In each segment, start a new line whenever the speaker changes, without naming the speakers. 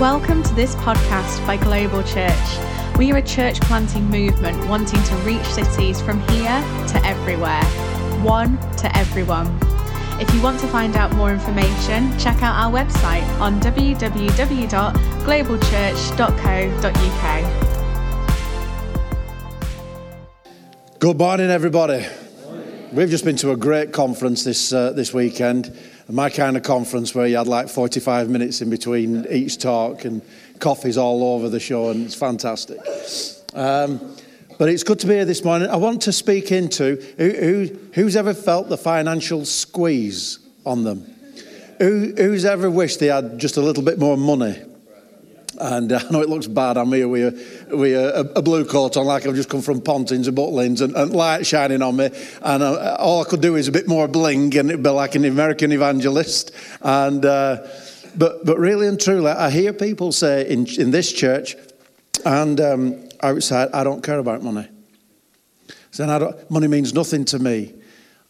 Welcome to this podcast by Global Church. We are a church planting movement wanting to reach cities from here to everywhere, one to everyone. If you want to find out more information, check out our website on www.globalchurch.co.uk.
Good morning, everybody. We've just been to a great conference this uh, this weekend. My kind of conference where you had like 45 minutes in between each talk and coffees all over the show, and it's fantastic. Um, but it's good to be here this morning. I want to speak into who, who, who's ever felt the financial squeeze on them? Who, who's ever wished they had just a little bit more money? And uh, I know it looks bad. I'm here with, a, with a, a, blue coat on, like I've just come from Pontins and Butlins, and, and light shining on me. And uh, all I could do is a bit more bling, and it'd be like an American evangelist. And uh, but but really and truly, I hear people say in in this church and um, outside, I don't care about money. Saying money means nothing to me.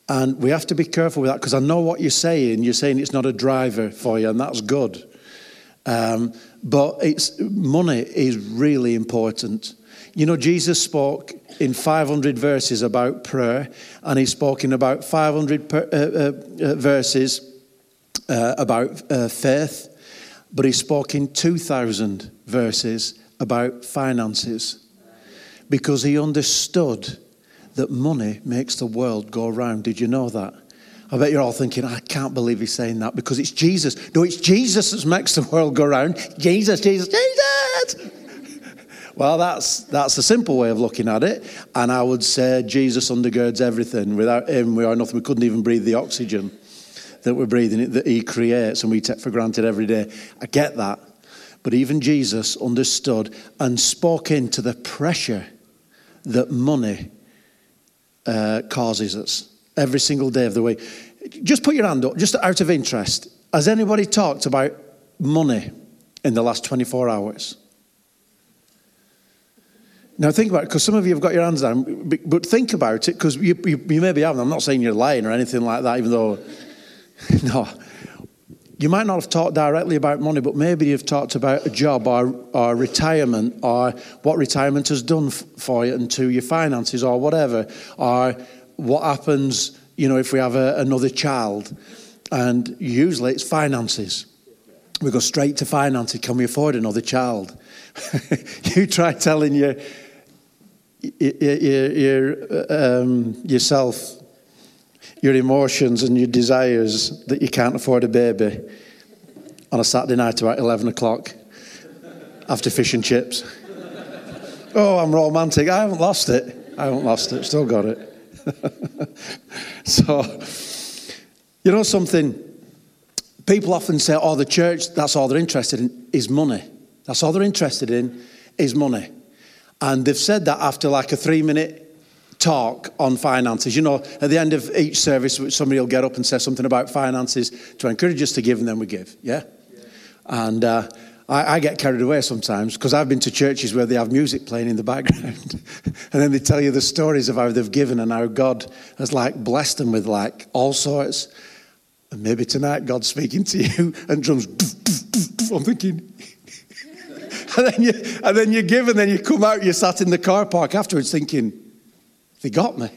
And we have to be careful with that because I know what you're saying. You're saying it's not a driver for you, and that's good. Um, but it's, money is really important. You know, Jesus spoke in 500 verses about prayer, and he spoke in about 500 per, uh, uh, uh, verses uh, about uh, faith, but he spoke in 2,000 verses about finances because he understood that money makes the world go round. Did you know that? I bet you're all thinking, I can't believe he's saying that because it's Jesus. No, it's Jesus that makes the world go round. Jesus, Jesus, Jesus. well, that's, that's a simple way of looking at it. And I would say Jesus undergirds everything. Without him, we are nothing. We couldn't even breathe the oxygen that we're breathing, that he creates and we take for granted every day. I get that. But even Jesus understood and spoke into the pressure that money uh, causes us every single day of the week. Just put your hand up, just out of interest. Has anybody talked about money in the last 24 hours? Now think about it, because some of you have got your hands down, but think about it, because you, you, you maybe haven't. I'm not saying you're lying or anything like that, even though, no. You might not have talked directly about money, but maybe you've talked about a job or, or retirement or what retirement has done for you and to your finances or whatever, or what happens, you know, if we have a, another child. And usually it's finances. We go straight to finances. Can we afford another child? you try telling your, your, your um, yourself, your emotions and your desires that you can't afford a baby on a Saturday night about 11 o'clock after fish and chips. Oh, I'm romantic. I haven't lost it. I haven't lost it. Still got it. so, you know something? People often say, oh, the church, that's all they're interested in is money. That's all they're interested in is money. And they've said that after like a three minute talk on finances. You know, at the end of each service, somebody will get up and say something about finances to encourage us to give, and then we give. Yeah? yeah. And uh, I, I get carried away sometimes because I've been to churches where they have music playing in the background. and then they tell you the stories of how they've given and how God has like blessed them with like all sorts. And maybe tonight God's speaking to you and drums. I'm thinking. and, then you, and then you give and then you come out, you sat in the car park afterwards thinking, they got me.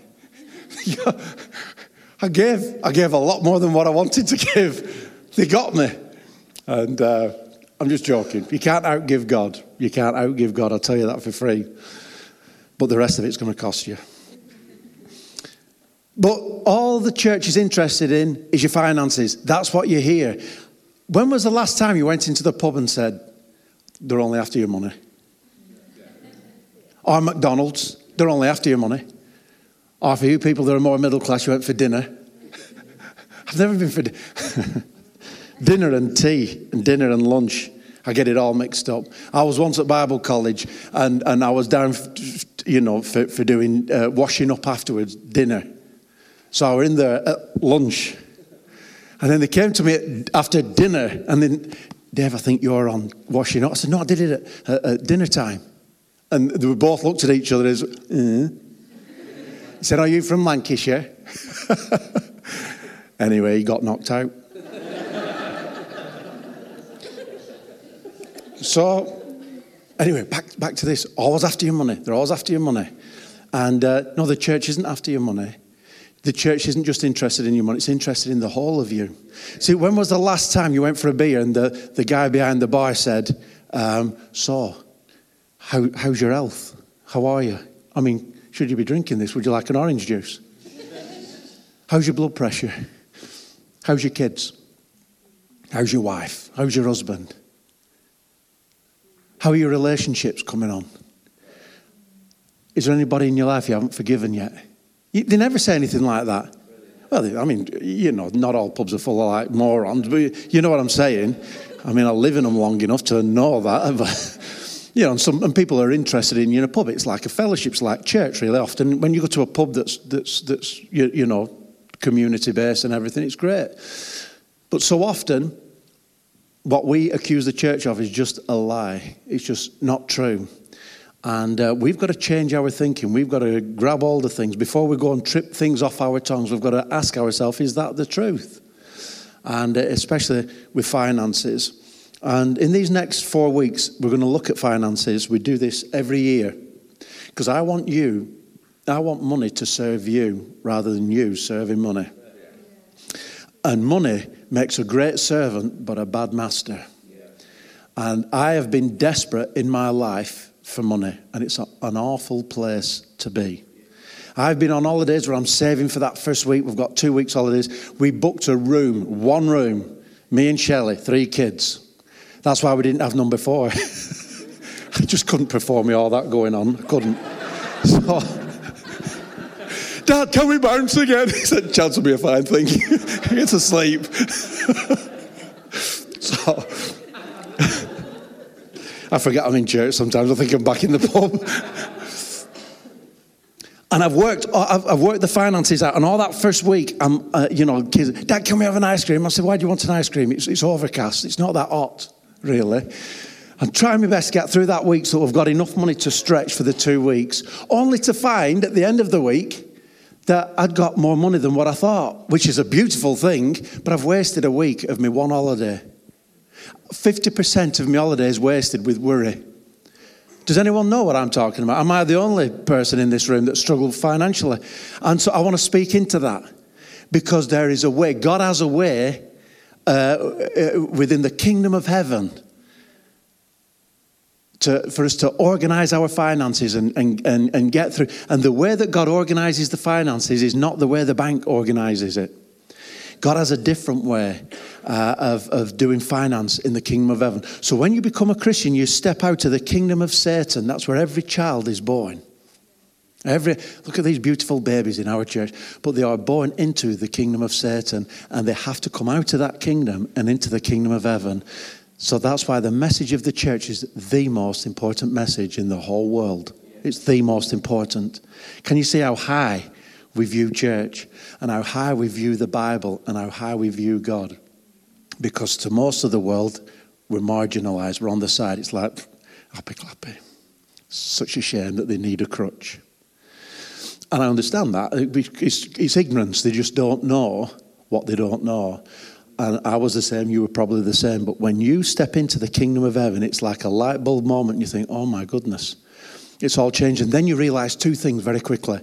I gave, I gave a lot more than what I wanted to give. They got me. And uh, I'm just joking. You can't outgive God. You can't outgive God. I'll tell you that for free. But the rest of it's going to cost you. But all the church is interested in is your finances. That's what you hear. When was the last time you went into the pub and said, they're only after your money? Or McDonald's, they're only after your money. Or for you people that are more middle class, you went for dinner. I've never been for dinner. dinner and tea and dinner and lunch. I get it all mixed up. I was once at Bible college and, and I was down, you know, for, for doing uh, washing up afterwards, dinner. So I was in there at lunch. And then they came to me after dinner and then, Dave, I think you're on washing up. I said, no, I did it at, at, at dinner time. And they were both looked at each other as. He said, are you from Lancashire? anyway, he got knocked out. So, anyway, back, back to this. Always after your money. They're always after your money. And uh, no, the church isn't after your money. The church isn't just interested in your money, it's interested in the whole of you. See, when was the last time you went for a beer and the, the guy behind the bar said, um, So, how, how's your health? How are you? I mean, should you be drinking this? Would you like an orange juice? How's your blood pressure? How's your kids? How's your wife? How's your husband? How are your relationships coming on? Is there anybody in your life you haven't forgiven yet? You, they never say anything like that. Well, I mean, you know, not all pubs are full of like morons, but you know what I'm saying. I mean, I live in them long enough to know that. But, you know, and, some, and people are interested in you in a pub. It's like a fellowship, it's like church, really. Often, when you go to a pub that's that's that's you, you know community based and everything, it's great. But so often, what we accuse the church of is just a lie. It's just not true. And uh, we've got to change our thinking. We've got to grab all the things. Before we go and trip things off our tongues, we've got to ask ourselves, is that the truth? And uh, especially with finances. And in these next four weeks, we're going to look at finances. We do this every year. Because I want you, I want money to serve you rather than you serving money. And money makes a great servant, but a bad master. And I have been desperate in my life for money, and it's an awful place to be. I've been on holidays where I'm saving for that first week. We've got two weeks' holidays. We booked a room, one room, me and Shelley, three kids. That's why we didn't have number four. I just couldn't perform me all that going on. I couldn't. So, Dad, can we bounce again? He said, Chance will be a fine thing. It's asleep. so, I forget I'm in church sometimes. I think I'm back in the pub. and I've worked, I've, I've, worked the finances out. And all that first week, I'm, uh, you know, kids, Dad, can we have an ice cream? I said, Why do you want an ice cream? It's, it's overcast. It's not that hot, really. I'm trying my best to get through that week so I've got enough money to stretch for the two weeks, only to find at the end of the week that I'd got more money than what I thought, which is a beautiful thing, but I've wasted a week of my one holiday. 50% of my holiday is wasted with worry. Does anyone know what I'm talking about? Am I the only person in this room that struggled financially? And so I want to speak into that because there is a way. God has a way uh, uh, within the kingdom of heaven to, for us to organize our finances and, and, and, and get through. And the way that God organizes the finances is not the way the bank organizes it. God has a different way uh, of, of doing finance in the kingdom of heaven. So when you become a Christian, you step out of the kingdom of Satan. That's where every child is born. Every look at these beautiful babies in our church, but they are born into the kingdom of Satan, and they have to come out of that kingdom and into the kingdom of heaven. So that's why the message of the church is the most important message in the whole world. It's the most important. Can you see how high we view church and how high we view the Bible and how high we view God. Because to most of the world, we're marginalized, we're on the side. It's like, happy clappy. Such a shame that they need a crutch. And I understand that. It's, it's ignorance. They just don't know what they don't know. And I was the same, you were probably the same. But when you step into the kingdom of heaven, it's like a light bulb moment. You think, oh my goodness, it's all changed. And then you realize two things very quickly.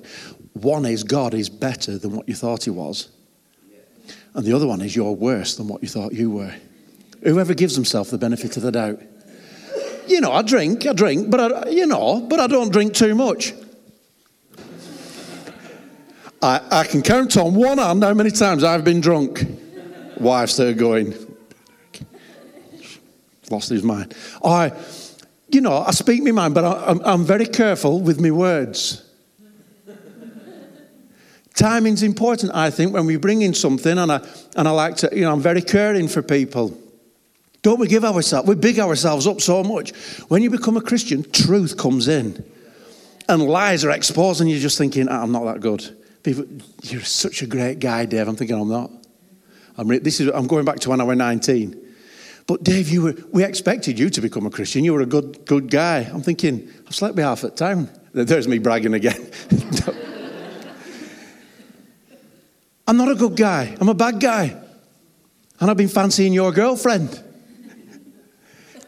One is God is better than what you thought he was. And the other one is you're worse than what you thought you were. Whoever gives himself the benefit of the doubt. You know, I drink, I drink, but I, you know, but I don't drink too much. I, I can count on one hand how many times I've been drunk. Wife's there going, lost his mind. I, you know, I speak my mind, but I, I'm, I'm very careful with my words. Timing's important, I think, when we bring in something, and I, and I like to, you know, I'm very caring for people. Don't we give ourselves, we big ourselves up so much. When you become a Christian, truth comes in. And lies are exposed, and you're just thinking, oh, I'm not that good. People, you're such a great guy, Dave. I'm thinking, I'm not. I'm, re- this is, I'm going back to when I was 19. But Dave, you were, we expected you to become a Christian. You were a good, good guy. I'm thinking, I've slept with half at town. There's me bragging again. I'm not a good guy. I'm a bad guy. And I've been fancying your girlfriend.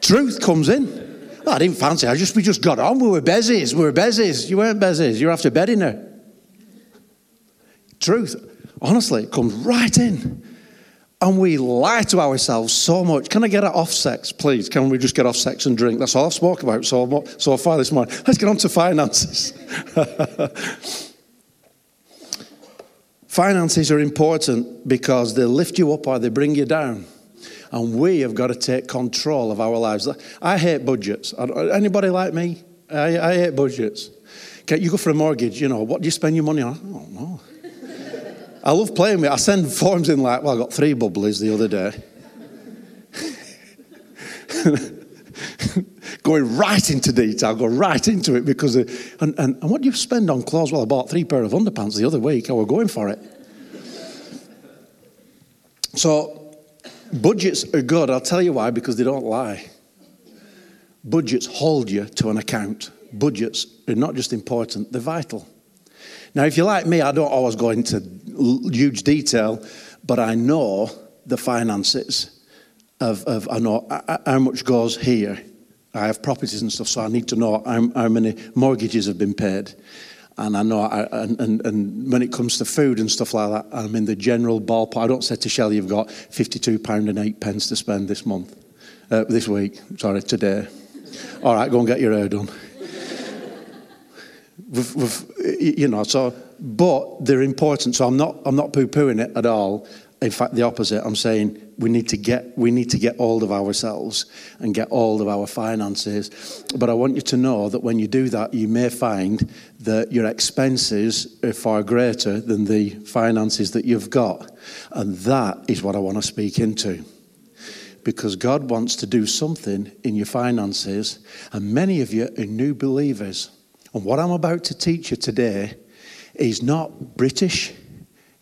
Truth comes in. I didn't fancy. I just we just got on. We were bezies. We were bezies. You weren't bezies. You're after bedding her. Truth, honestly, it comes right in. And we lie to ourselves so much. Can I get it off sex, please? Can we just get off sex and drink? That's all I've spoken about so, so far this morning. Let's get on to finances. finances are important because they lift you up or they bring you down. And we have got to take control of our lives. I hate budgets. Anybody like me? I, I hate budgets. You go for a mortgage, you know, what do you spend your money on? I don't know. I love playing with it. I send forms in like, well, I got three bubblies the other day. Going right into detail, go right into it because, of, and, and, and what do you spend on clothes? Well, I bought three pair of underpants the other week. I was going for it. So, budgets are good. I'll tell you why, because they don't lie. Budgets hold you to an account. Budgets are not just important, they're vital. Now, if you're like me, I don't always go into huge detail, but I know the finances of, of I know how much goes here. I have properties and stuff, so I need to know how, how many mortgages have been paid. And I know, I, and, and, and, when it comes to food and stuff like that, I'm in the general ballpark. I don't say to Shelley, you've got £52 and 8 pence to spend this month, uh, this week, sorry, today. All right, go and get your hair done. We've, we've, you know, so, but they're important. So I'm not, I'm not poo-pooing it at all. In fact, the opposite. I'm saying we need to get, we need to get hold of ourselves and get hold of our finances. But I want you to know that when you do that, you may find that your expenses are far greater than the finances that you've got. And that is what I want to speak into because God wants to do something in your finances, and many of you are new believers. And what I'm about to teach you today is not British,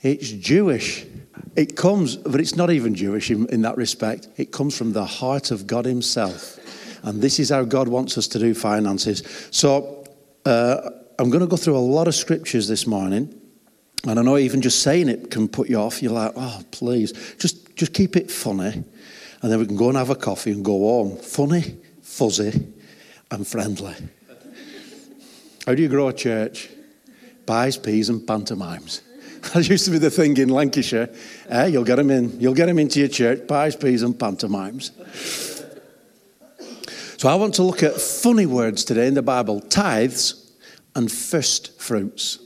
it's Jewish. It comes, but it's not even Jewish in, in, that respect. It comes from the heart of God Himself. And this is how God wants us to do finances. So uh, I'm going to go through a lot of scriptures this morning. And I know even just saying it can put you off. You're like, oh, please, just, just keep it funny. And then we can go and have a coffee and go home. Funny, fuzzy, and friendly. How do you grow a church? Pies, peas, and pantomimes. That used to be the thing in Lancashire. Eh, you'll get them in. You'll get them into your church. Pies, peas, and pantomimes. So I want to look at funny words today in the Bible: tithes and first fruits.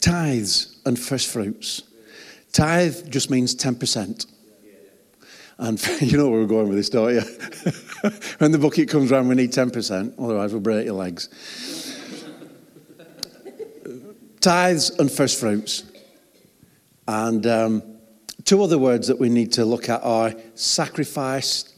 Tithes and first fruits. Tithe just means ten percent. And you know where we're going with this, don't you? when the bucket comes round, we need 10%, otherwise we'll break your legs tithes and first fruits. And um, two other words that we need to look at are sacrificed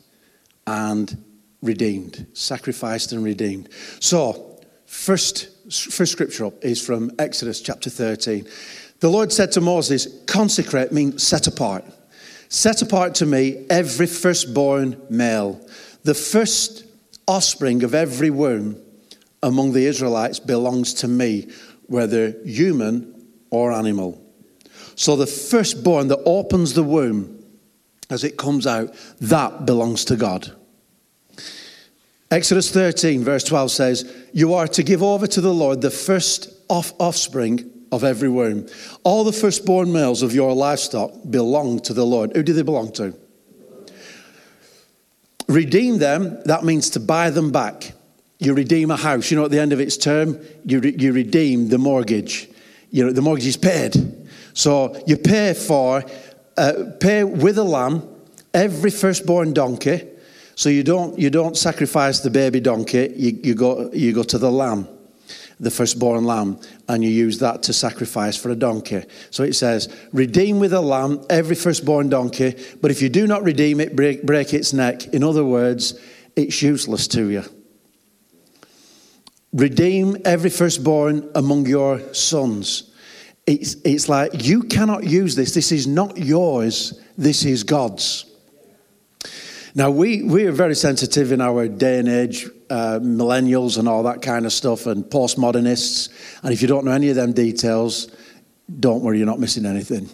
and redeemed. Sacrificed and redeemed. So, first, first scripture up is from Exodus chapter 13. The Lord said to Moses, Consecrate means set apart. Set apart to me every firstborn male, the first offspring of every womb among the Israelites belongs to me whether human or animal. So the firstborn that opens the womb as it comes out, that belongs to God. Exodus 13, verse 12 says, You are to give over to the Lord the first off offspring of every womb. All the firstborn males of your livestock belong to the Lord. Who do they belong to? Redeem them, that means to buy them back you redeem a house. You know, at the end of its term, you, re- you redeem the mortgage. You know, the mortgage is paid. So you pay for, uh, pay with a lamb every firstborn donkey. So you don't, you don't sacrifice the baby donkey, you, you, go, you go to the lamb, the firstborn lamb, and you use that to sacrifice for a donkey. So it says, redeem with a lamb every firstborn donkey, but if you do not redeem it, break, break its neck. In other words, it's useless to you. Redeem every firstborn among your sons. It's, it's like you cannot use this. This is not yours, this is God's. Now, we, we are very sensitive in our day and age, uh, millennials and all that kind of stuff, and postmodernists. And if you don't know any of them details, don't worry, you're not missing anything.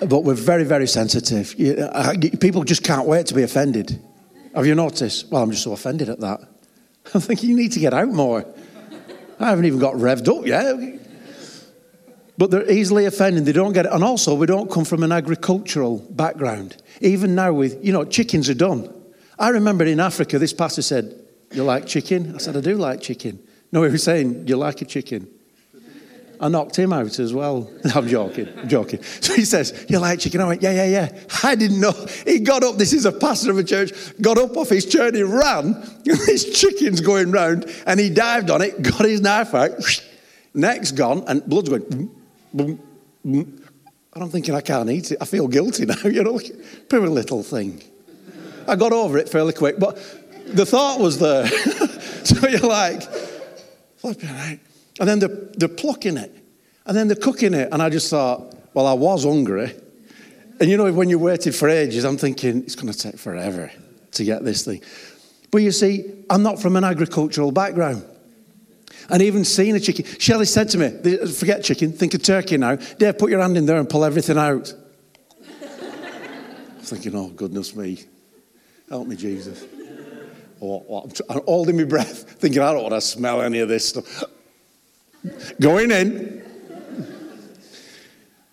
but we're very, very sensitive. You, uh, people just can't wait to be offended. Have you noticed? Well, I'm just so offended at that. I'm thinking you need to get out more. I haven't even got revved up yet. But they're easily offended. They don't get it. And also, we don't come from an agricultural background. Even now, with, you know, chickens are done. I remember in Africa, this pastor said, You like chicken? I said, I do like chicken. No, he was saying, You like a chicken? I knocked him out as well. I'm joking, I'm joking. So he says, You like chicken? I went, Yeah, yeah, yeah. I didn't know. He got up, this is a pastor of a church, got up off his chair and he ran. this chicken's going round and he dived on it, got his knife out, neck's gone, and blood's going. And I'm thinking, I can't eat it. I feel guilty now, you know, poor little thing. I got over it fairly quick, but the thought was there. so you're like, flipping out. And then they're, they're plucking it. And then they're cooking it. And I just thought, well, I was hungry. And you know, when you waited for ages, I'm thinking, it's going to take forever to get this thing. But you see, I'm not from an agricultural background. And even seeing a chicken, Shelley said to me, forget chicken, think of turkey now. Dave, put your hand in there and pull everything out. I'm thinking, oh, goodness me. Help me, Jesus. Oh, I'm holding my breath, thinking, I don't want to smell any of this stuff. Going in.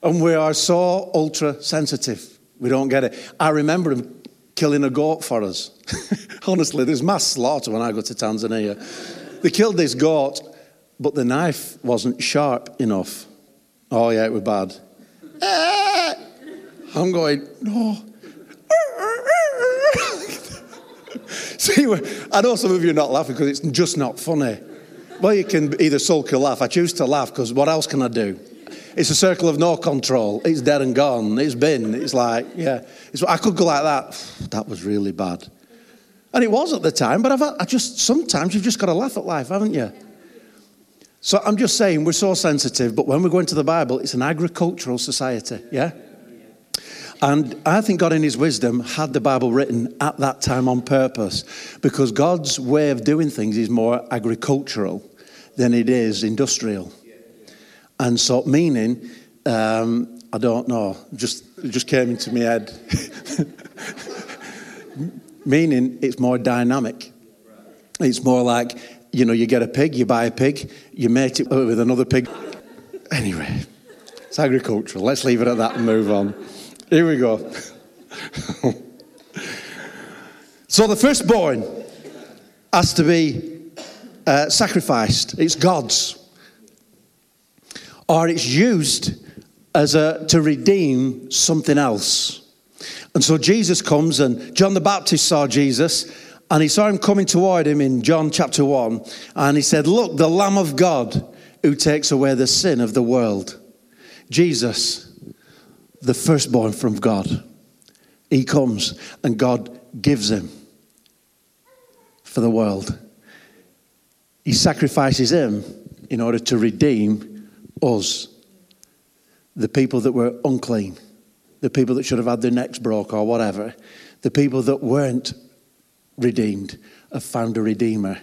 And we are so ultra sensitive. We don't get it. I remember him killing a goat for us. Honestly, there's mass slaughter when I go to Tanzania. They killed this goat, but the knife wasn't sharp enough. Oh, yeah, it was bad. Eh! I'm going, no. See, I know some of you are not laughing because it's just not funny. Well, you can either sulk or laugh. I choose to laugh because what else can I do? It's a circle of no control. It's dead and gone. It's been. It's like, yeah. It's, I could go like that. That was really bad. And it was at the time, but I've, I just, sometimes you've just got to laugh at life, haven't you? So I'm just saying, we're so sensitive, but when we go into the Bible, it's an agricultural society, yeah? And I think God, in His wisdom, had the Bible written at that time on purpose because God's way of doing things is more agricultural than it is industrial. And so, meaning, um, I don't know, just, it just came into my head. meaning, it's more dynamic. It's more like, you know, you get a pig, you buy a pig, you mate it with another pig. Anyway, it's agricultural. Let's leave it at that and move on. Here we go. so the firstborn has to be uh, sacrificed. It's God's. Or it's used as a, to redeem something else. And so Jesus comes, and John the Baptist saw Jesus, and he saw him coming toward him in John chapter 1. And he said, Look, the Lamb of God who takes away the sin of the world. Jesus the firstborn from God. He comes and God gives him for the world. He sacrifices him in order to redeem us, the people that were unclean, the people that should have had their necks broke or whatever, the people that weren't redeemed have found a redeemer,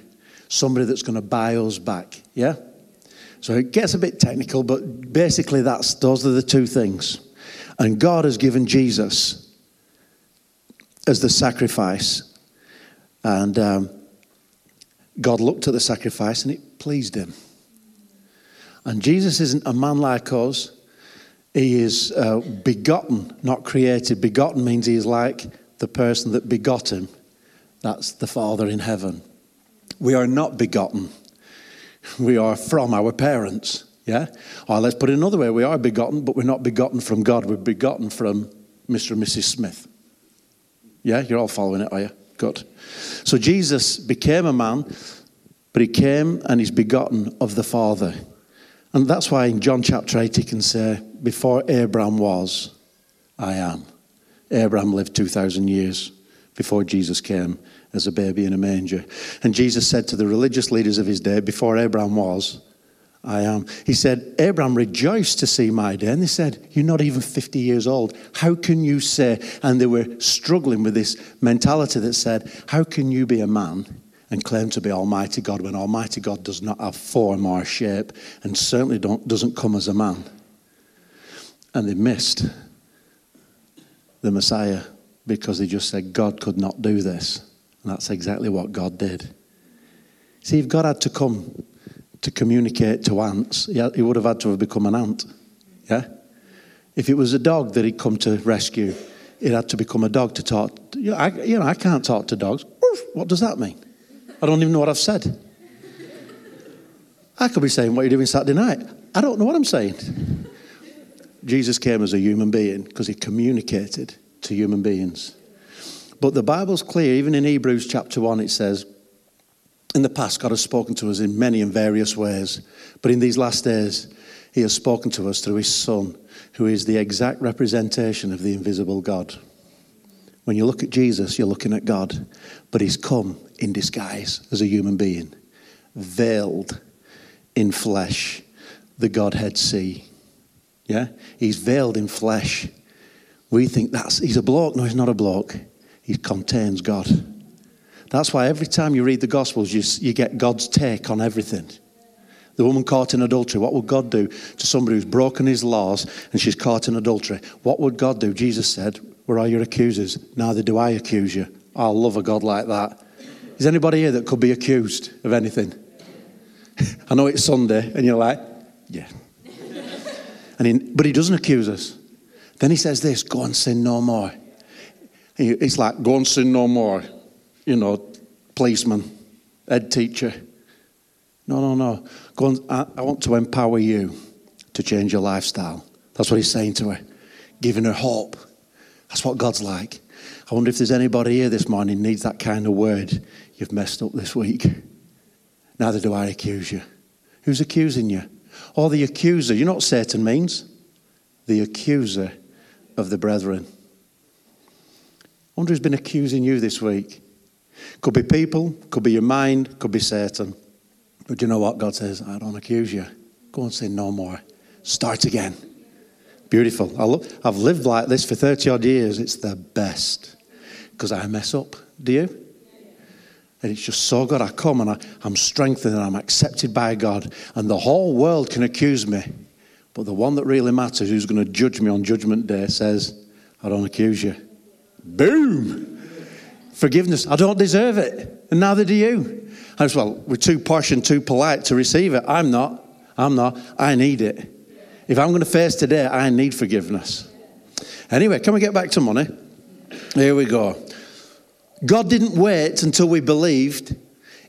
somebody that's going to buy us back. Yeah? So it gets a bit technical, but basically that's those are the two things. And God has given Jesus as the sacrifice. And um, God looked at the sacrifice and it pleased him. And Jesus isn't a man like us. He is uh, begotten, not created. Begotten means he is like the person that begot him. That's the Father in heaven. We are not begotten. We are from our parents. Yeah? Or let's put it another way we are begotten, but we're not begotten from God. We're begotten from Mr. and Mrs. Smith. Yeah? You're all following it, are you? Good. So Jesus became a man, but he came and he's begotten of the Father. And that's why in John chapter 8 he can say, Before Abraham was, I am. Abraham lived 2,000 years before Jesus came as a baby in a manger. And Jesus said to the religious leaders of his day, Before Abraham was, I am. He said, Abraham rejoiced to see my day. And they said, You're not even 50 years old. How can you say? And they were struggling with this mentality that said, How can you be a man and claim to be Almighty God when Almighty God does not have form or shape and certainly doesn't come as a man? And they missed the Messiah because they just said God could not do this. And that's exactly what God did. See, if God had to come to communicate to ants, he would have had to have become an ant. Yeah? If it was a dog that he'd come to rescue, it had to become a dog to talk. You know, I, you know, I can't talk to dogs. What does that mean? I don't even know what I've said. I could be saying, What are you doing Saturday night? I don't know what I'm saying. Jesus came as a human being because he communicated to human beings. But the Bible's clear, even in Hebrews chapter 1, it says, In the past, God has spoken to us in many and various ways, but in these last days, he has spoken to us through his Son, who is the exact representation of the invisible God. When you look at Jesus, you're looking at God, but he's come in disguise as a human being, veiled in flesh, the Godhead see. Yeah? He's veiled in flesh. We think that's, he's a bloke. No, he's not a bloke. He contains God. That's why every time you read the Gospels, you, you get God's take on everything. The woman caught in adultery, what would God do to somebody who's broken his laws and she's caught in adultery? What would God do? Jesus said, Where are your accusers? Neither do I accuse you. I love a God like that. Is anybody here that could be accused of anything? I know it's Sunday, and you're like, Yeah. and he, but he doesn't accuse us. Then he says this go and sin no more. It's like, go and sin no more. You know, policeman, ed teacher. No, no, no. Go on, I, I want to empower you to change your lifestyle. That's what he's saying to her, giving her hope. That's what God's like. I wonder if there's anybody here this morning needs that kind of word. You've messed up this week. Neither do I accuse you. Who's accusing you? Or the accuser. You know what Satan means? The accuser of the brethren. I wonder who's been accusing you this week. Could be people, could be your mind, could be Satan. But you know what? God says, I don't accuse you. Go and sin no more. Start again. Beautiful. I have lived like this for 30 odd years. It's the best because I mess up. Do you? And it's just so good. I come and I, I'm strengthened and I'm accepted by God. And the whole world can accuse me. But the one that really matters, who's going to judge me on Judgment Day, says, I don't accuse you. Boom! Forgiveness. I don't deserve it. And neither do you. I just, well, we're too posh and too polite to receive it. I'm not. I'm not. I need it. If I'm going to face today, I need forgiveness. Anyway, can we get back to money? Here we go. God didn't wait until we believed,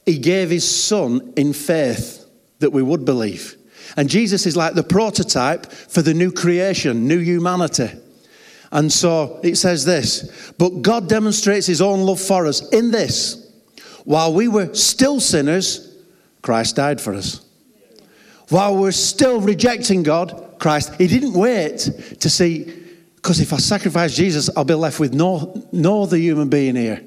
He gave His Son in faith that we would believe. And Jesus is like the prototype for the new creation, new humanity. And so it says this But God demonstrates His own love for us in this while we were still sinners, Christ died for us. While we're still rejecting God, Christ, He didn't wait to see, because if I sacrifice Jesus, I'll be left with no, no other human being here.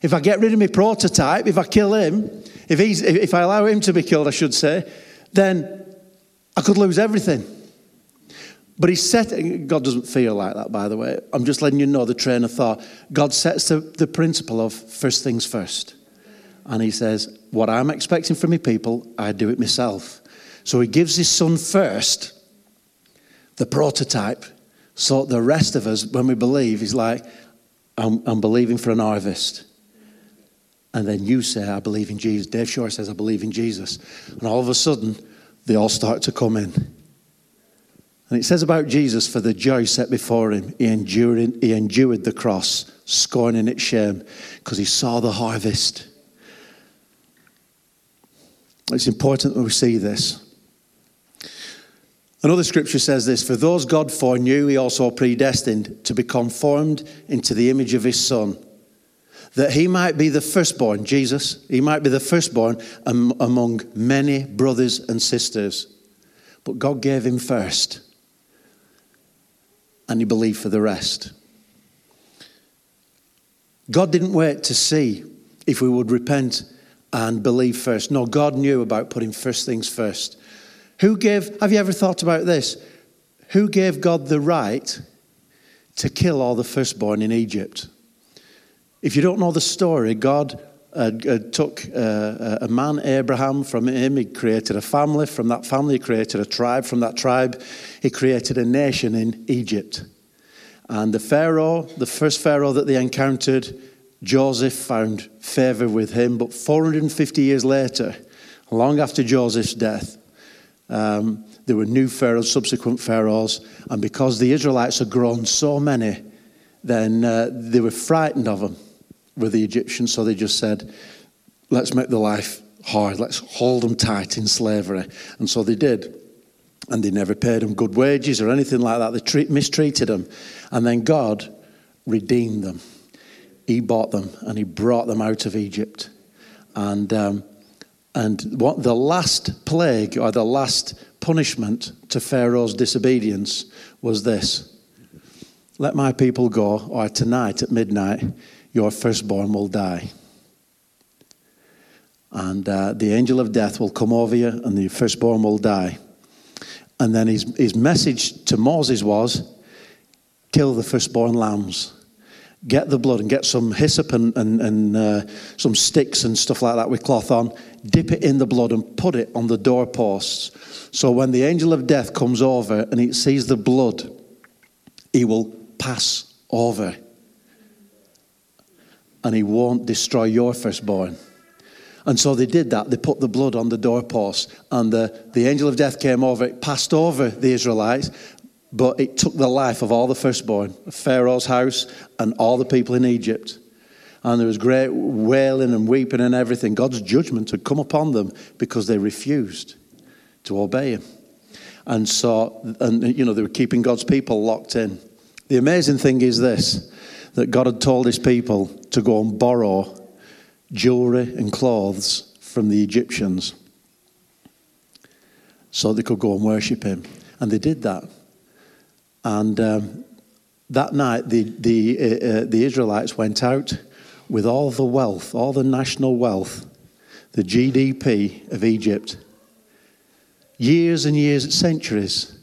If I get rid of my prototype, if I kill him, if, he's, if I allow him to be killed, I should say, then I could lose everything. But he set, God doesn't feel like that, by the way. I'm just letting you know the train of thought. God sets the, the principle of first things first. And he says, What I'm expecting from my people, I do it myself. So he gives his son first, the prototype, so the rest of us, when we believe, he's like, I'm, I'm believing for an harvest and then you say, I believe in Jesus. Dave Shore says, I believe in Jesus. And all of a sudden, they all start to come in. And it says about Jesus, for the joy set before him, he endured, he endured the cross, scorning its shame, because he saw the harvest. It's important that we see this. Another scripture says this For those God foreknew, he also predestined to be conformed into the image of his Son that he might be the firstborn, Jesus, he might be the firstborn among many brothers and sisters. But God gave him first, and he believed for the rest. God didn't wait to see if we would repent and believe first. No, God knew about putting first things first. Who gave, have you ever thought about this? Who gave God the right to kill all the firstborn in Egypt? If you don't know the story, God uh, uh, took uh, a man, Abraham, from him. He created a family. From that family, he created a tribe. From that tribe, he created a nation in Egypt. And the Pharaoh, the first Pharaoh that they encountered, Joseph found favor with him, but 450 years later, long after Joseph's death, um, there were new pharaohs, subsequent pharaohs, and because the Israelites had grown so many, then uh, they were frightened of them with the Egyptians, so they just said, let's make the life hard, let's hold them tight in slavery. And so they did. And they never paid them good wages or anything like that. They treat, mistreated them. And then God redeemed them. He bought them and He brought them out of Egypt. And, um, and what the last plague or the last punishment to Pharaoh's disobedience was this Let my people go, or tonight at midnight, your firstborn will die. And uh, the angel of death will come over you, and the firstborn will die. And then his, his message to Moses was kill the firstborn lambs. Get the blood and get some hyssop and, and, and uh, some sticks and stuff like that with cloth on. Dip it in the blood and put it on the doorposts. So when the angel of death comes over and he sees the blood, he will pass over. And he won't destroy your firstborn. And so they did that. They put the blood on the doorpost, and the, the angel of death came over. It passed over the Israelites, but it took the life of all the firstborn, Pharaoh's house, and all the people in Egypt. And there was great wailing and weeping and everything. God's judgment had come upon them because they refused to obey Him. And so, and you know, they were keeping God's people locked in. The amazing thing is this that God had told His people to go and borrow jewelry and clothes from the Egyptians so they could go and worship him. And they did that. And um, that night, the, the, uh, uh the Israelites went out with all the wealth, all the national wealth, the GDP of Egypt. Years and years, centuries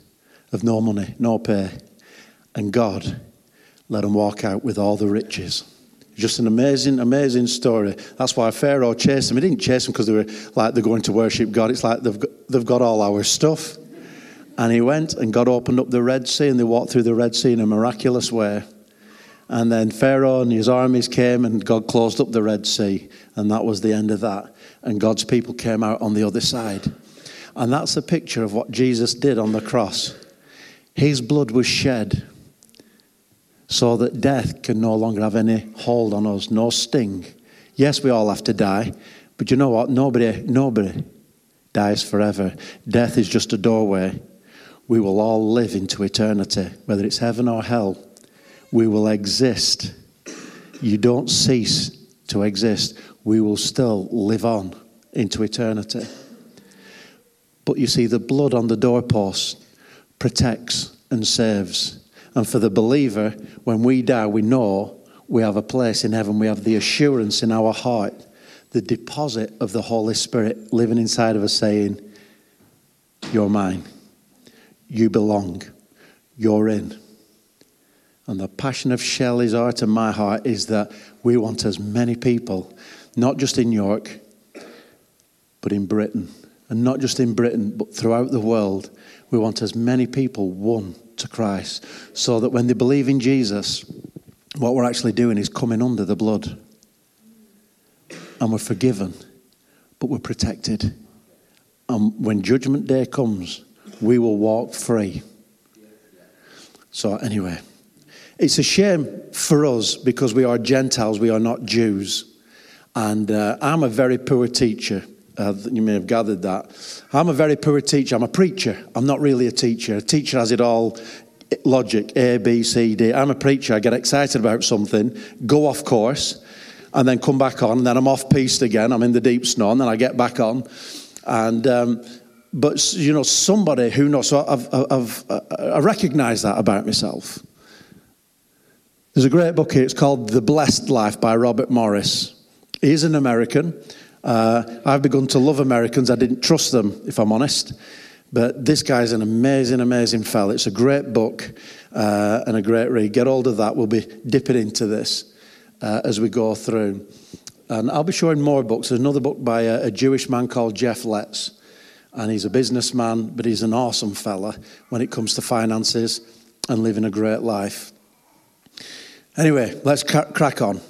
of no money, no pay. And God let them walk out with all the riches. Just an amazing, amazing story. That's why Pharaoh chased them. He didn't chase them because they were like they're going to worship God. It's like they've got, they've got all our stuff. And he went and God opened up the Red Sea and they walked through the Red Sea in a miraculous way. And then Pharaoh and his armies came and God closed up the Red Sea. And that was the end of that. And God's people came out on the other side. And that's a picture of what Jesus did on the cross. His blood was shed so that death can no longer have any hold on us, no sting. Yes, we all have to die, but you know what? Nobody, nobody dies forever. Death is just a doorway. We will all live into eternity, whether it's heaven or hell. We will exist. You don't cease to exist. We will still live on into eternity. But you see, the blood on the doorpost protects and saves. And for the believer, when we die, we know we have a place in heaven. We have the assurance in our heart, the deposit of the Holy Spirit living inside of us saying, You're mine. You belong. You're in. And the passion of Shelley's heart and my heart is that we want as many people, not just in York, but in Britain. And not just in Britain, but throughout the world. We want as many people won to Christ so that when they believe in Jesus, what we're actually doing is coming under the blood. And we're forgiven, but we're protected. And when judgment day comes, we will walk free. So, anyway, it's a shame for us because we are Gentiles, we are not Jews. And uh, I'm a very poor teacher. Uh, you may have gathered that. I'm a very poor teacher. I'm a preacher. I'm not really a teacher. A teacher has it all logic A, B, C, D. I'm a preacher. I get excited about something, go off course, and then come back on. And then I'm off piste again. I'm in the deep snow, and then I get back on. And um, but you know, somebody who knows. So I've, I've, uh, I recognise that about myself. There's a great book here. It's called The Blessed Life by Robert Morris. He's an American. Uh, I've begun to love Americans. I didn't trust them, if I'm honest. But this guy's an amazing, amazing fella. It's a great book uh, and a great read. Get hold of that. We'll be dipping into this uh, as we go through. And I'll be showing more books. There's another book by a, a Jewish man called Jeff Letts. And he's a businessman, but he's an awesome fella when it comes to finances and living a great life. Anyway, let's crack on.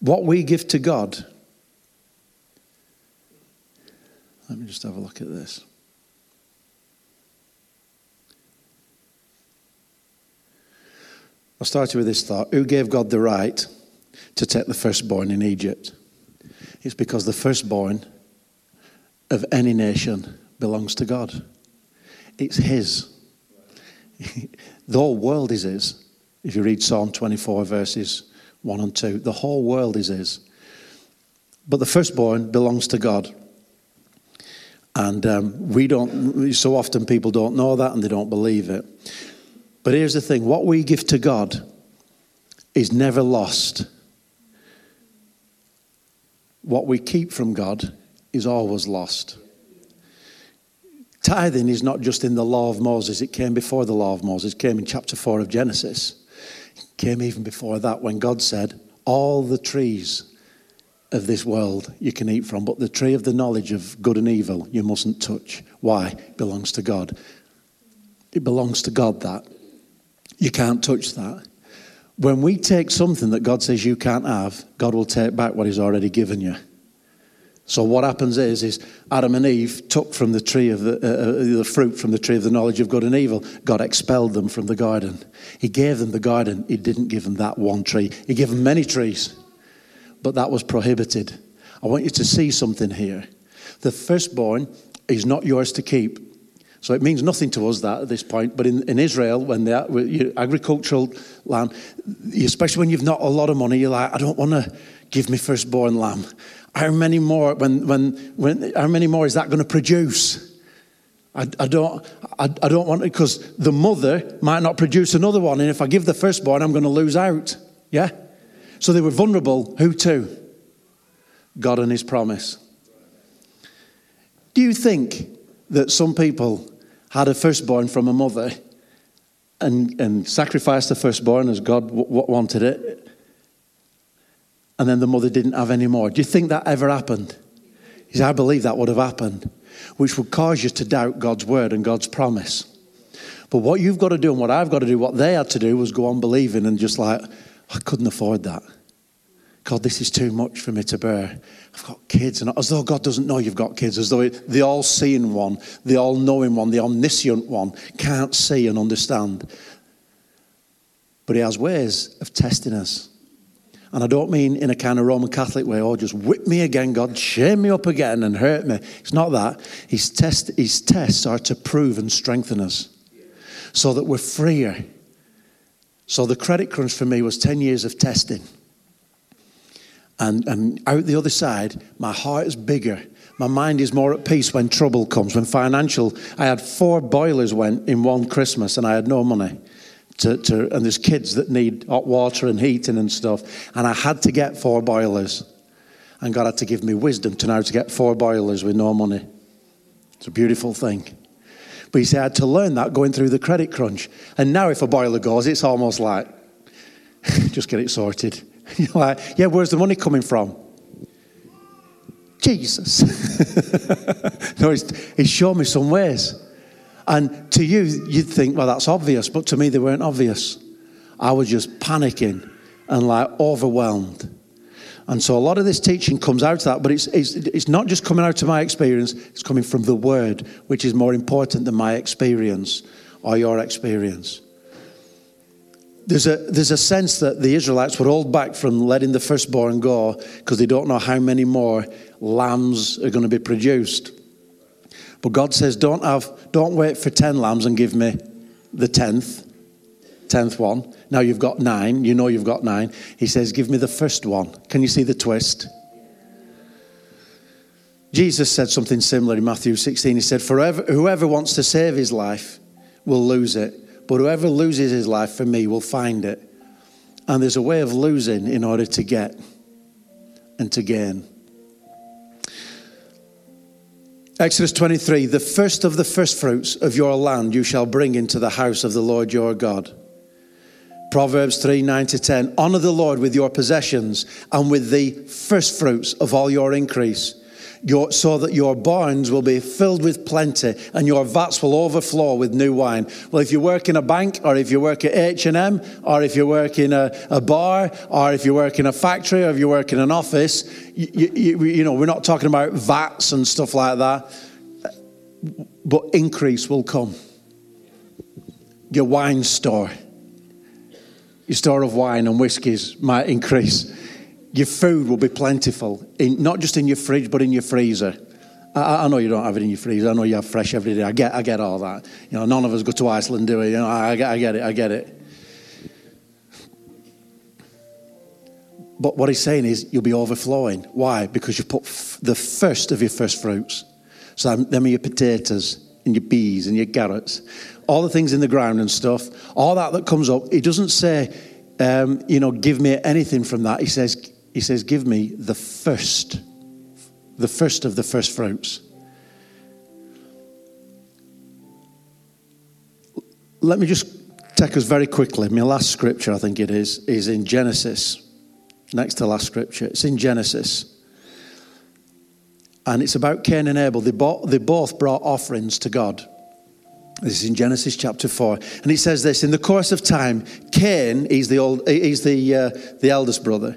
What we give to God. Let me just have a look at this. I started with this thought Who gave God the right to take the firstborn in Egypt? It's because the firstborn of any nation belongs to God. It's His. the whole world is His. If you read Psalm 24, verses 1 and 2, the whole world is His. But the firstborn belongs to God. And um, we don't, so often people don't know that and they don't believe it. But here's the thing what we give to God is never lost. What we keep from God is always lost. Tithing is not just in the law of Moses, it came before the law of Moses, it came in chapter 4 of Genesis. Came even before that when God said, All the trees of this world you can eat from, but the tree of the knowledge of good and evil you mustn't touch. Why? It belongs to God. It belongs to God that. You can't touch that. When we take something that God says you can't have, God will take back what He's already given you. So what happens is, is Adam and Eve took from the tree of the, uh, uh, the fruit from the tree of the knowledge of good and evil. God expelled them from the garden. He gave them the garden. He didn't give them that one tree. He gave them many trees, but that was prohibited. I want you to see something here. The firstborn is not yours to keep. So it means nothing to us that at this point. But in, in Israel, when they're agricultural land, especially when you've not a lot of money, you're like, I don't want to give me firstborn lamb. How many more? When, when, when, how many more is that going to produce? I, I don't, I, I don't want it because the mother might not produce another one, and if I give the firstborn, I'm going to lose out. Yeah. So they were vulnerable. Who to? God and His promise. Do you think that some people had a firstborn from a mother and, and sacrificed the firstborn as God w- wanted it, and then the mother didn't have any more. Do you think that ever happened? He said, I believe that would have happened, which would cause you to doubt God's word and God's promise. But what you've got to do and what I've got to do, what they had to do was go on believing and just like, I couldn't afford that. God, this is too much for me to bear. I've got kids, and as though God doesn't know you've got kids, as though the all seeing one, the all knowing one, the omniscient one can't see and understand. But He has ways of testing us. And I don't mean in a kind of Roman Catholic way, oh, just whip me again, God, shame me up again and hurt me. It's not that. His, test, his tests are to prove and strengthen us so that we're freer. So the credit crunch for me was 10 years of testing. And, and out the other side, my heart is bigger. My mind is more at peace when trouble comes, when financial. I had four boilers went in one Christmas and I had no money. To, to, and there's kids that need hot water and heating and stuff. And I had to get four boilers. And God had to give me wisdom to know to get four boilers with no money. It's a beautiful thing. But he said I had to learn that going through the credit crunch. And now if a boiler goes, it's almost like, just get it sorted. You're like, yeah, where's the money coming from? Jesus. no, he's, he's shown me some ways. And to you, you'd think, well, that's obvious. But to me, they weren't obvious. I was just panicking and like overwhelmed. And so a lot of this teaching comes out of that, but it's, it's, it's not just coming out of my experience, it's coming from the Word, which is more important than my experience or your experience there's a, there's a sense that the Israelites were held back from letting the firstborn go because they don't know how many more lambs are going to be produced. But God says, don't, have, don't wait for 10 lambs and give me the 10th, 10th one. Now you've got nine. You know you've got nine. He says, give me the first one. Can you see the twist? Jesus said something similar in Matthew 16. He said, Forever, whoever wants to save his life will lose it but whoever loses his life for me will find it. And there's a way of losing in order to get and to gain. Exodus 23 The first of the firstfruits of your land you shall bring into the house of the Lord your God. Proverbs 3 9 to 10 Honor the Lord with your possessions and with the firstfruits of all your increase. Your, so that your barns will be filled with plenty and your vats will overflow with new wine. Well, if you work in a bank or if you work at H&M or if you work in a, a bar or if you work in a factory or if you work in an office, you, you, you know, we're not talking about vats and stuff like that, but increase will come. Your wine store, your store of wine and whiskies might increase your food will be plentiful, in, not just in your fridge, but in your freezer. I, I, know you don't have it in your freezer. I know you have fresh every day. I get, I get all that. You know, none of us go to Iceland, do we? You know, I, I get it. I get it. But what he's saying is you'll be overflowing. Why? Because you put f- the first of your first fruits. So them are your potatoes and your peas and your carrots, all the things in the ground and stuff, all that that comes up. He doesn't say, um, you know, give me anything from that. He says, he says, Give me the first, the first of the first fruits. Let me just take us very quickly. My last scripture, I think it is, is in Genesis. Next to last scripture. It's in Genesis. And it's about Cain and Abel. They, bought, they both brought offerings to God. This is in Genesis chapter 4. And it says this In the course of time, Cain, he's the, old, he's the, uh, the eldest brother,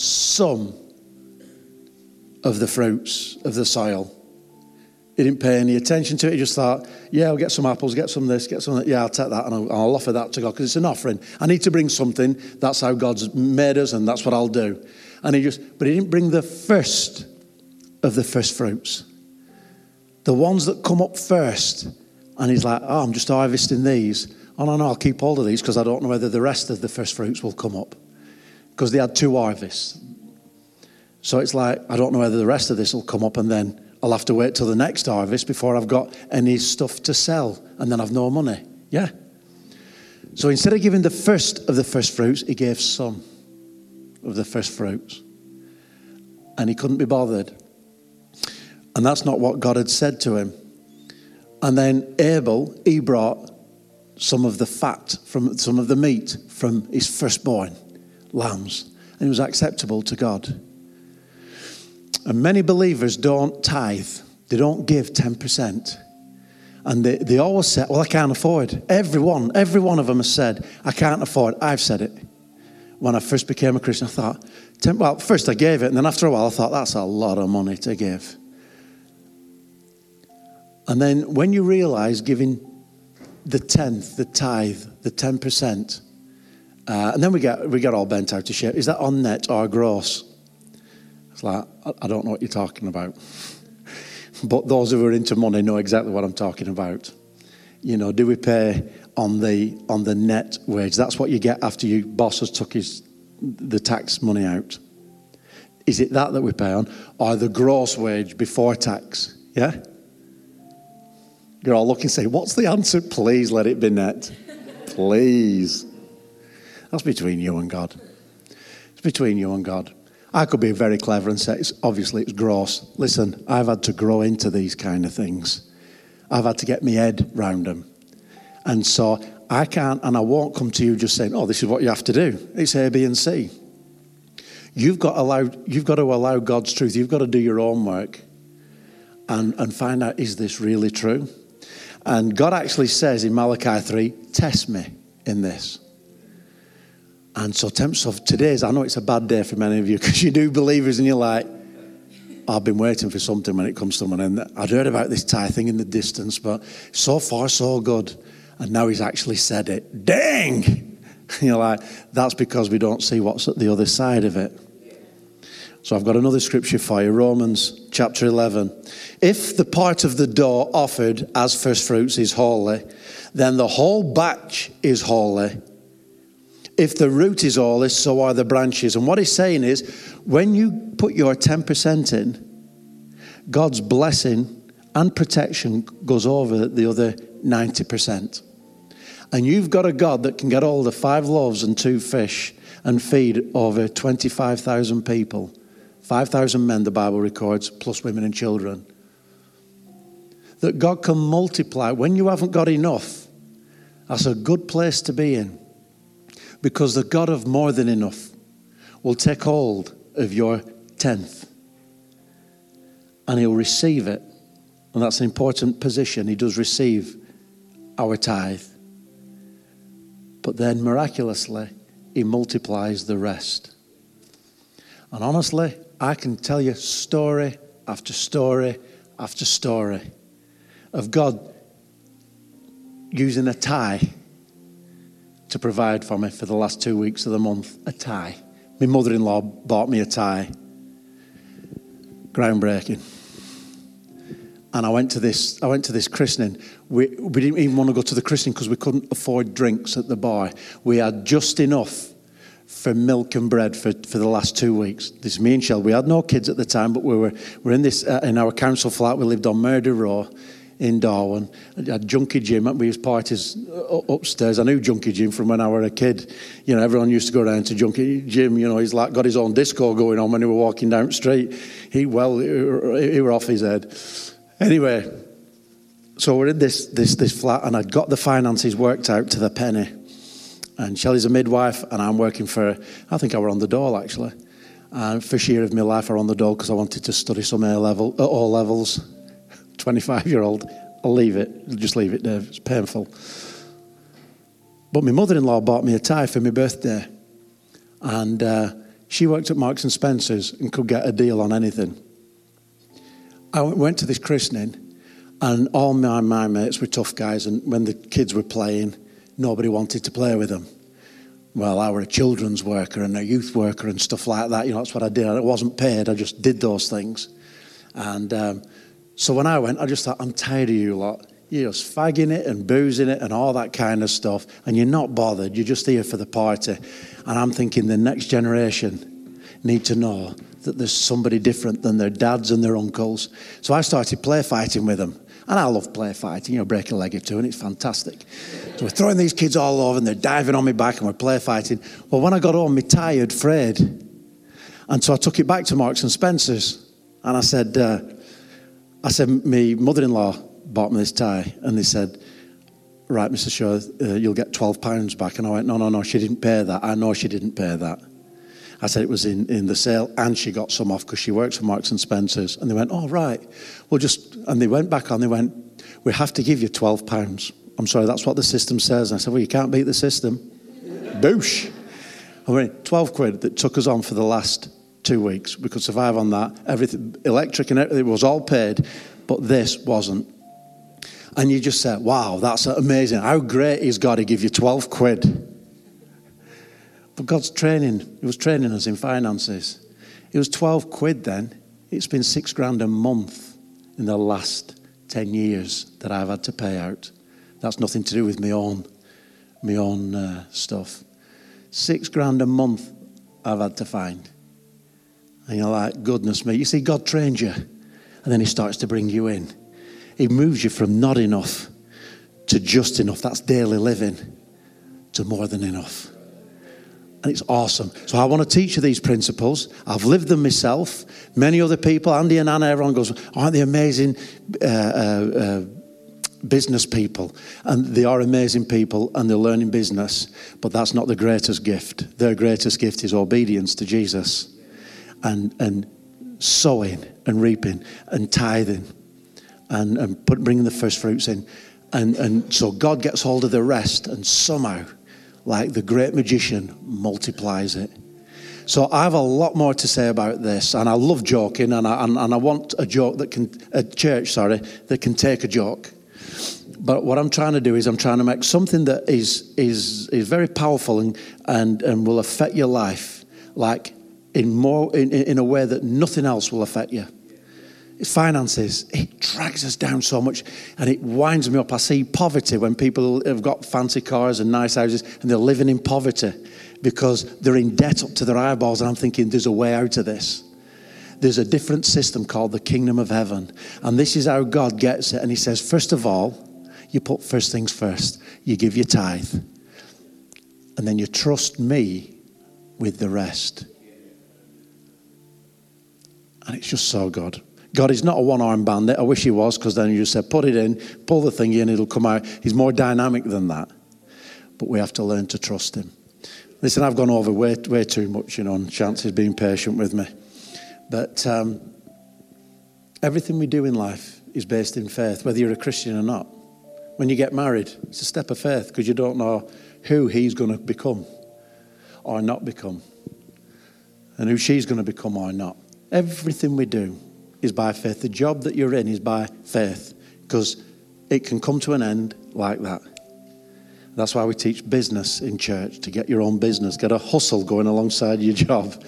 some of the fruits of the soil. He didn't pay any attention to it. He just thought, yeah, I'll get some apples, get some of this, get some of that. Yeah, I'll take that and I'll, I'll offer that to God because it's an offering. I need to bring something. That's how God's made us and that's what I'll do. And he just, but he didn't bring the first of the first fruits. The ones that come up first. And he's like, oh, I'm just harvesting these. Oh, no, no, I'll keep hold of these because I don't know whether the rest of the first fruits will come up because they had two harvests. So it's like, I don't know whether the rest of this will come up and then I'll have to wait till the next harvest before I've got any stuff to sell and then I've no money. Yeah. So instead of giving the first of the first fruits, he gave some of the first fruits. And he couldn't be bothered. And that's not what God had said to him. And then Abel, he brought some of the fat from some of the meat from his firstborn lambs, and it was acceptable to God. And many believers don't tithe, they don't give 10%. And they, they always say, Well, I can't afford. Everyone, every one of them has said, I can't afford. I've said it. When I first became a Christian, I thought, well, first I gave it, and then after a while, I thought, that's a lot of money to give. And then when you realize giving the tenth, the tithe, the 10%, uh, and then we get, we get all bent out of shape. Is that on net or gross? It's like, I don't know what you're talking about. but those who are into money know exactly what I'm talking about. You know, do we pay on the, on the net wage? That's what you get after your boss has took his, the tax money out. Is it that that we pay on? Or the gross wage before tax? Yeah? You're all looking say, what's the answer? Please let it be net. Please. That's between you and God. It's between you and God. I could be very clever and say, it's, obviously, it's gross. Listen, I've had to grow into these kind of things. I've had to get my head round them. And so I can't and I won't come to you just saying, oh, this is what you have to do. It's A, B, and C. You've got, allowed, you've got to allow God's truth. You've got to do your own work and, and find out, is this really true? And God actually says in Malachi 3, test me in this. And so, so today's, I know it's a bad day for many of you because you do believers and you're like, I've been waiting for something when it comes to money. And I'd heard about this tithe thing in the distance, but so far, so good. And now he's actually said it. Dang! You're like, that's because we don't see what's at the other side of it. So I've got another scripture for you Romans chapter 11. If the part of the dough offered as first fruits is holy, then the whole batch is holy. If the root is all this, so are the branches. And what he's saying is, when you put your 10% in, God's blessing and protection goes over the other 90%. And you've got a God that can get all the five loaves and two fish and feed over 25,000 people. 5,000 men, the Bible records, plus women and children. That God can multiply when you haven't got enough. That's a good place to be in. Because the God of more than enough will take hold of your tenth and he'll receive it. And that's an important position. He does receive our tithe. But then miraculously, he multiplies the rest. And honestly, I can tell you story after story after story of God using a tie to provide for me for the last two weeks of the month. A tie. My mother in law bought me a tie. Groundbreaking. And I went to this, I went to this christening. We, we didn't even want to go to the christening because we couldn't afford drinks at the bar. We had just enough for milk and bread for, for the last two weeks. This is me and Shell. We had no kids at the time, but we were, we were in this uh, in our council flat. We lived on Murder Row in Darwin. I Junkie Jim. We used parties uh, upstairs. I knew Junkie Jim from when I was a kid. You know, everyone used to go down to Junkie Jim. You know, he's like got his own disco going on when he were walking down the street. He well, he, he were off his head. Anyway, so we're in this, this, this flat, and I'd got the finances worked out to the penny. And Shelley's a midwife, and I'm working for, I think I were on the dole actually. And first year of my life, I were on the dole because I wanted to study some A level, at all levels. 25 year old, I'll leave it, just leave it there, it's painful. But my mother in law bought me a tie for my birthday. And uh, she worked at Marks and Spencer's and could get a deal on anything. I went to this christening, and all my, my mates were tough guys. And when the kids were playing, nobody wanted to play with them. Well, I were a children's worker and a youth worker and stuff like that. You know, that's what I did. I wasn't paid. I just did those things. And um, so when I went, I just thought, I'm tired of you lot. You're just fagging it and boozing it and all that kind of stuff. And you're not bothered. You're just here for the party. And I'm thinking the next generation need to know that there's somebody different than their dads and their uncles. So I started play fighting with them. And I love play fighting, you know, break a leg or two, and it's fantastic. So we're throwing these kids all over, and they're diving on me back, and we're play fighting. Well, when I got home, me tired, frayed. And so I took it back to Marks and Spencer's, and I said, uh, I said, my mother-in-law bought me this tie, and they said, right, Mr. Shaw, uh, you'll get 12 pounds back. And I went, no, no, no, she didn't pay that. I know she didn't pay that. I said it was in, in the sale, and she got some off because she works for Marks and Spencers. And they went, "Oh right, well just." And they went back on. They went, "We have to give you twelve pounds." I'm sorry, that's what the system says. And I said, "Well, you can't beat the system." Boosh! I went twelve quid that took us on for the last two weeks. We could survive on that. Everything, electric and everything was all paid, but this wasn't. And you just said, "Wow, that's amazing! How great is God to give you twelve quid?" But God's training, He was training us in finances. It was 12 quid then. It's been six grand a month in the last 10 years that I've had to pay out. That's nothing to do with my own, my own uh, stuff. Six grand a month I've had to find. And you're like, goodness me. You see, God trains you, and then He starts to bring you in. He moves you from not enough to just enough. That's daily living to more than enough and it's awesome. So I want to teach you these principles. I've lived them myself. Many other people, Andy and Anna, everyone goes, aren't they amazing uh, uh, uh, business people? And they are amazing people and they're learning business, but that's not the greatest gift. Their greatest gift is obedience to Jesus and, and sowing and reaping and tithing and, and put, bringing the first fruits in. And, and so God gets hold of the rest and somehow – like the great magician, multiplies it. So I have a lot more to say about this, and I love joking, and I, and, and I want a joke that can, a church, sorry, that can take a joke. But what I'm trying to do is I'm trying to make something that is, is, is very powerful and, and, and will affect your life, like in, more, in, in a way that nothing else will affect you finances, it drags us down so much and it winds me up. I see poverty when people have got fancy cars and nice houses and they're living in poverty because they're in debt up to their eyeballs. And I'm thinking, there's a way out of this. there's a different system called the kingdom of heaven. And this is how God gets it. And He says, first of all, you put first things first, you give your tithe, and then you trust me with the rest. And it's just so good. God is not a one arm bandit. I wish He was, because then you just said, put it in, pull the thing in, it'll come out. He's more dynamic than that. But we have to learn to trust Him. Listen, I've gone over way, way too much, you know, and Chance is being patient with me. But um, everything we do in life is based in faith, whether you're a Christian or not. When you get married, it's a step of faith because you don't know who he's going to become or not become, and who she's going to become or not. Everything we do is by faith. The job that you're in is by faith because it can come to an end like that. That's why we teach business in church to get your own business, get a hustle going alongside your job.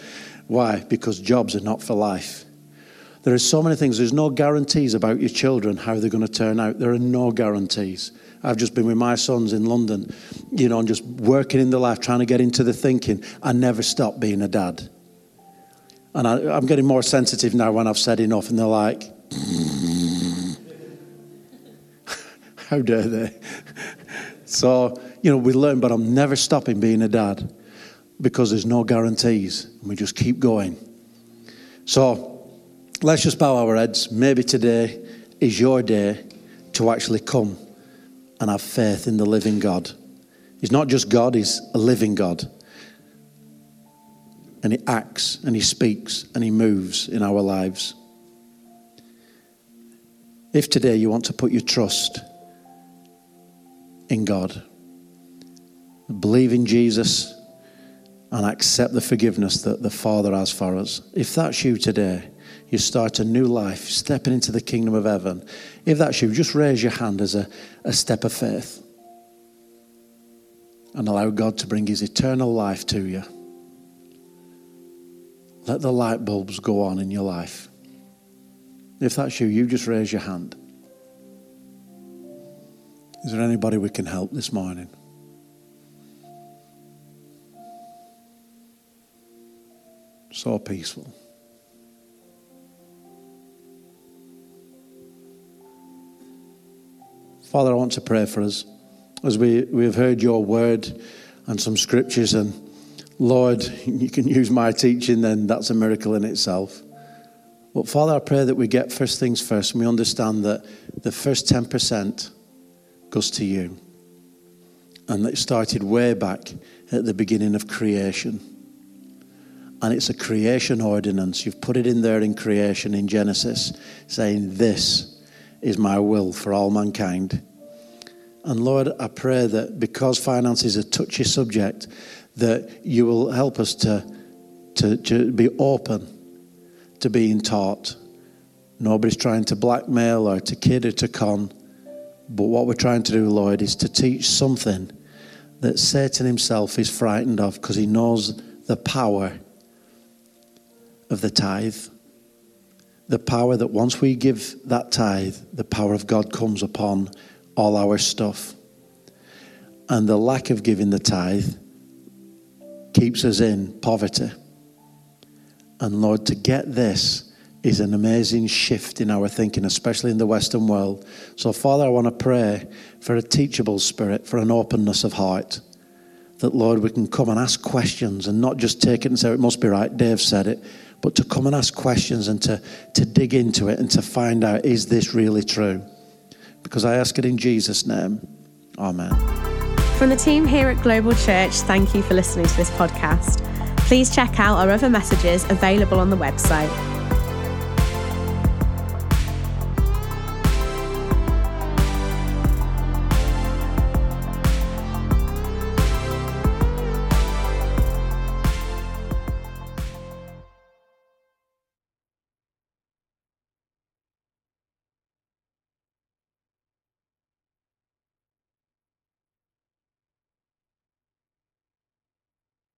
Why? Because jobs are not for life. There are so many things. There's no guarantees about your children, how they're going to turn out. There are no guarantees. I've just been with my sons in London, you know, and just working in the life, trying to get into the thinking. I never stop being a dad. And I, am getting more sensitive now when I've said enough, and they're like, how dare they? So, you know, we learn, but I'm never stopping being a dad because there's no guarantees. And we just keep going. So, let's just bow our heads. Maybe today is your day to actually come and have faith in the living God. He's not just God, He's a living God. And He acts and He speaks and He moves in our lives. If today you want to put your trust in God. Believe in Jesus and accept the forgiveness that the Father has for us. If that's you today, you start a new life, stepping into the kingdom of heaven. If that's you, just raise your hand as a, a step of faith and allow God to bring His eternal life to you. Let the light bulbs go on in your life. If that's you, you just raise your hand. Is there anybody we can help this morning? So peaceful. Father, I want to pray for us as we, we have heard your word and some scriptures. And Lord, you can use my teaching, then that's a miracle in itself. But Father, I pray that we get first things first and we understand that the first 10% goes to you. And it started way back at the beginning of creation. And it's a creation ordinance. You've put it in there in creation in Genesis, saying, This is my will for all mankind. And Lord, I pray that because finance is a touchy subject, that you will help us to, to, to be open to being taught. Nobody's trying to blackmail or to kid or to con but what we're trying to do, Lord, is to teach something that Satan himself is frightened of because he knows the power of the tithe. The power that once we give that tithe, the power of God comes upon all our stuff. And the lack of giving the tithe keeps us in poverty. And Lord, to get this, is an amazing shift in our thinking, especially in the Western world. So, Father, I want to pray for a teachable spirit, for an openness of heart. That, Lord, we can come and ask questions and not just take it and say, it must be right, Dave said it, but to come and ask questions and to, to dig into it and to find out, is this really true? Because I ask it in Jesus' name. Amen.
From the team here at Global Church, thank you for listening to this podcast. Please check out our other messages available on the website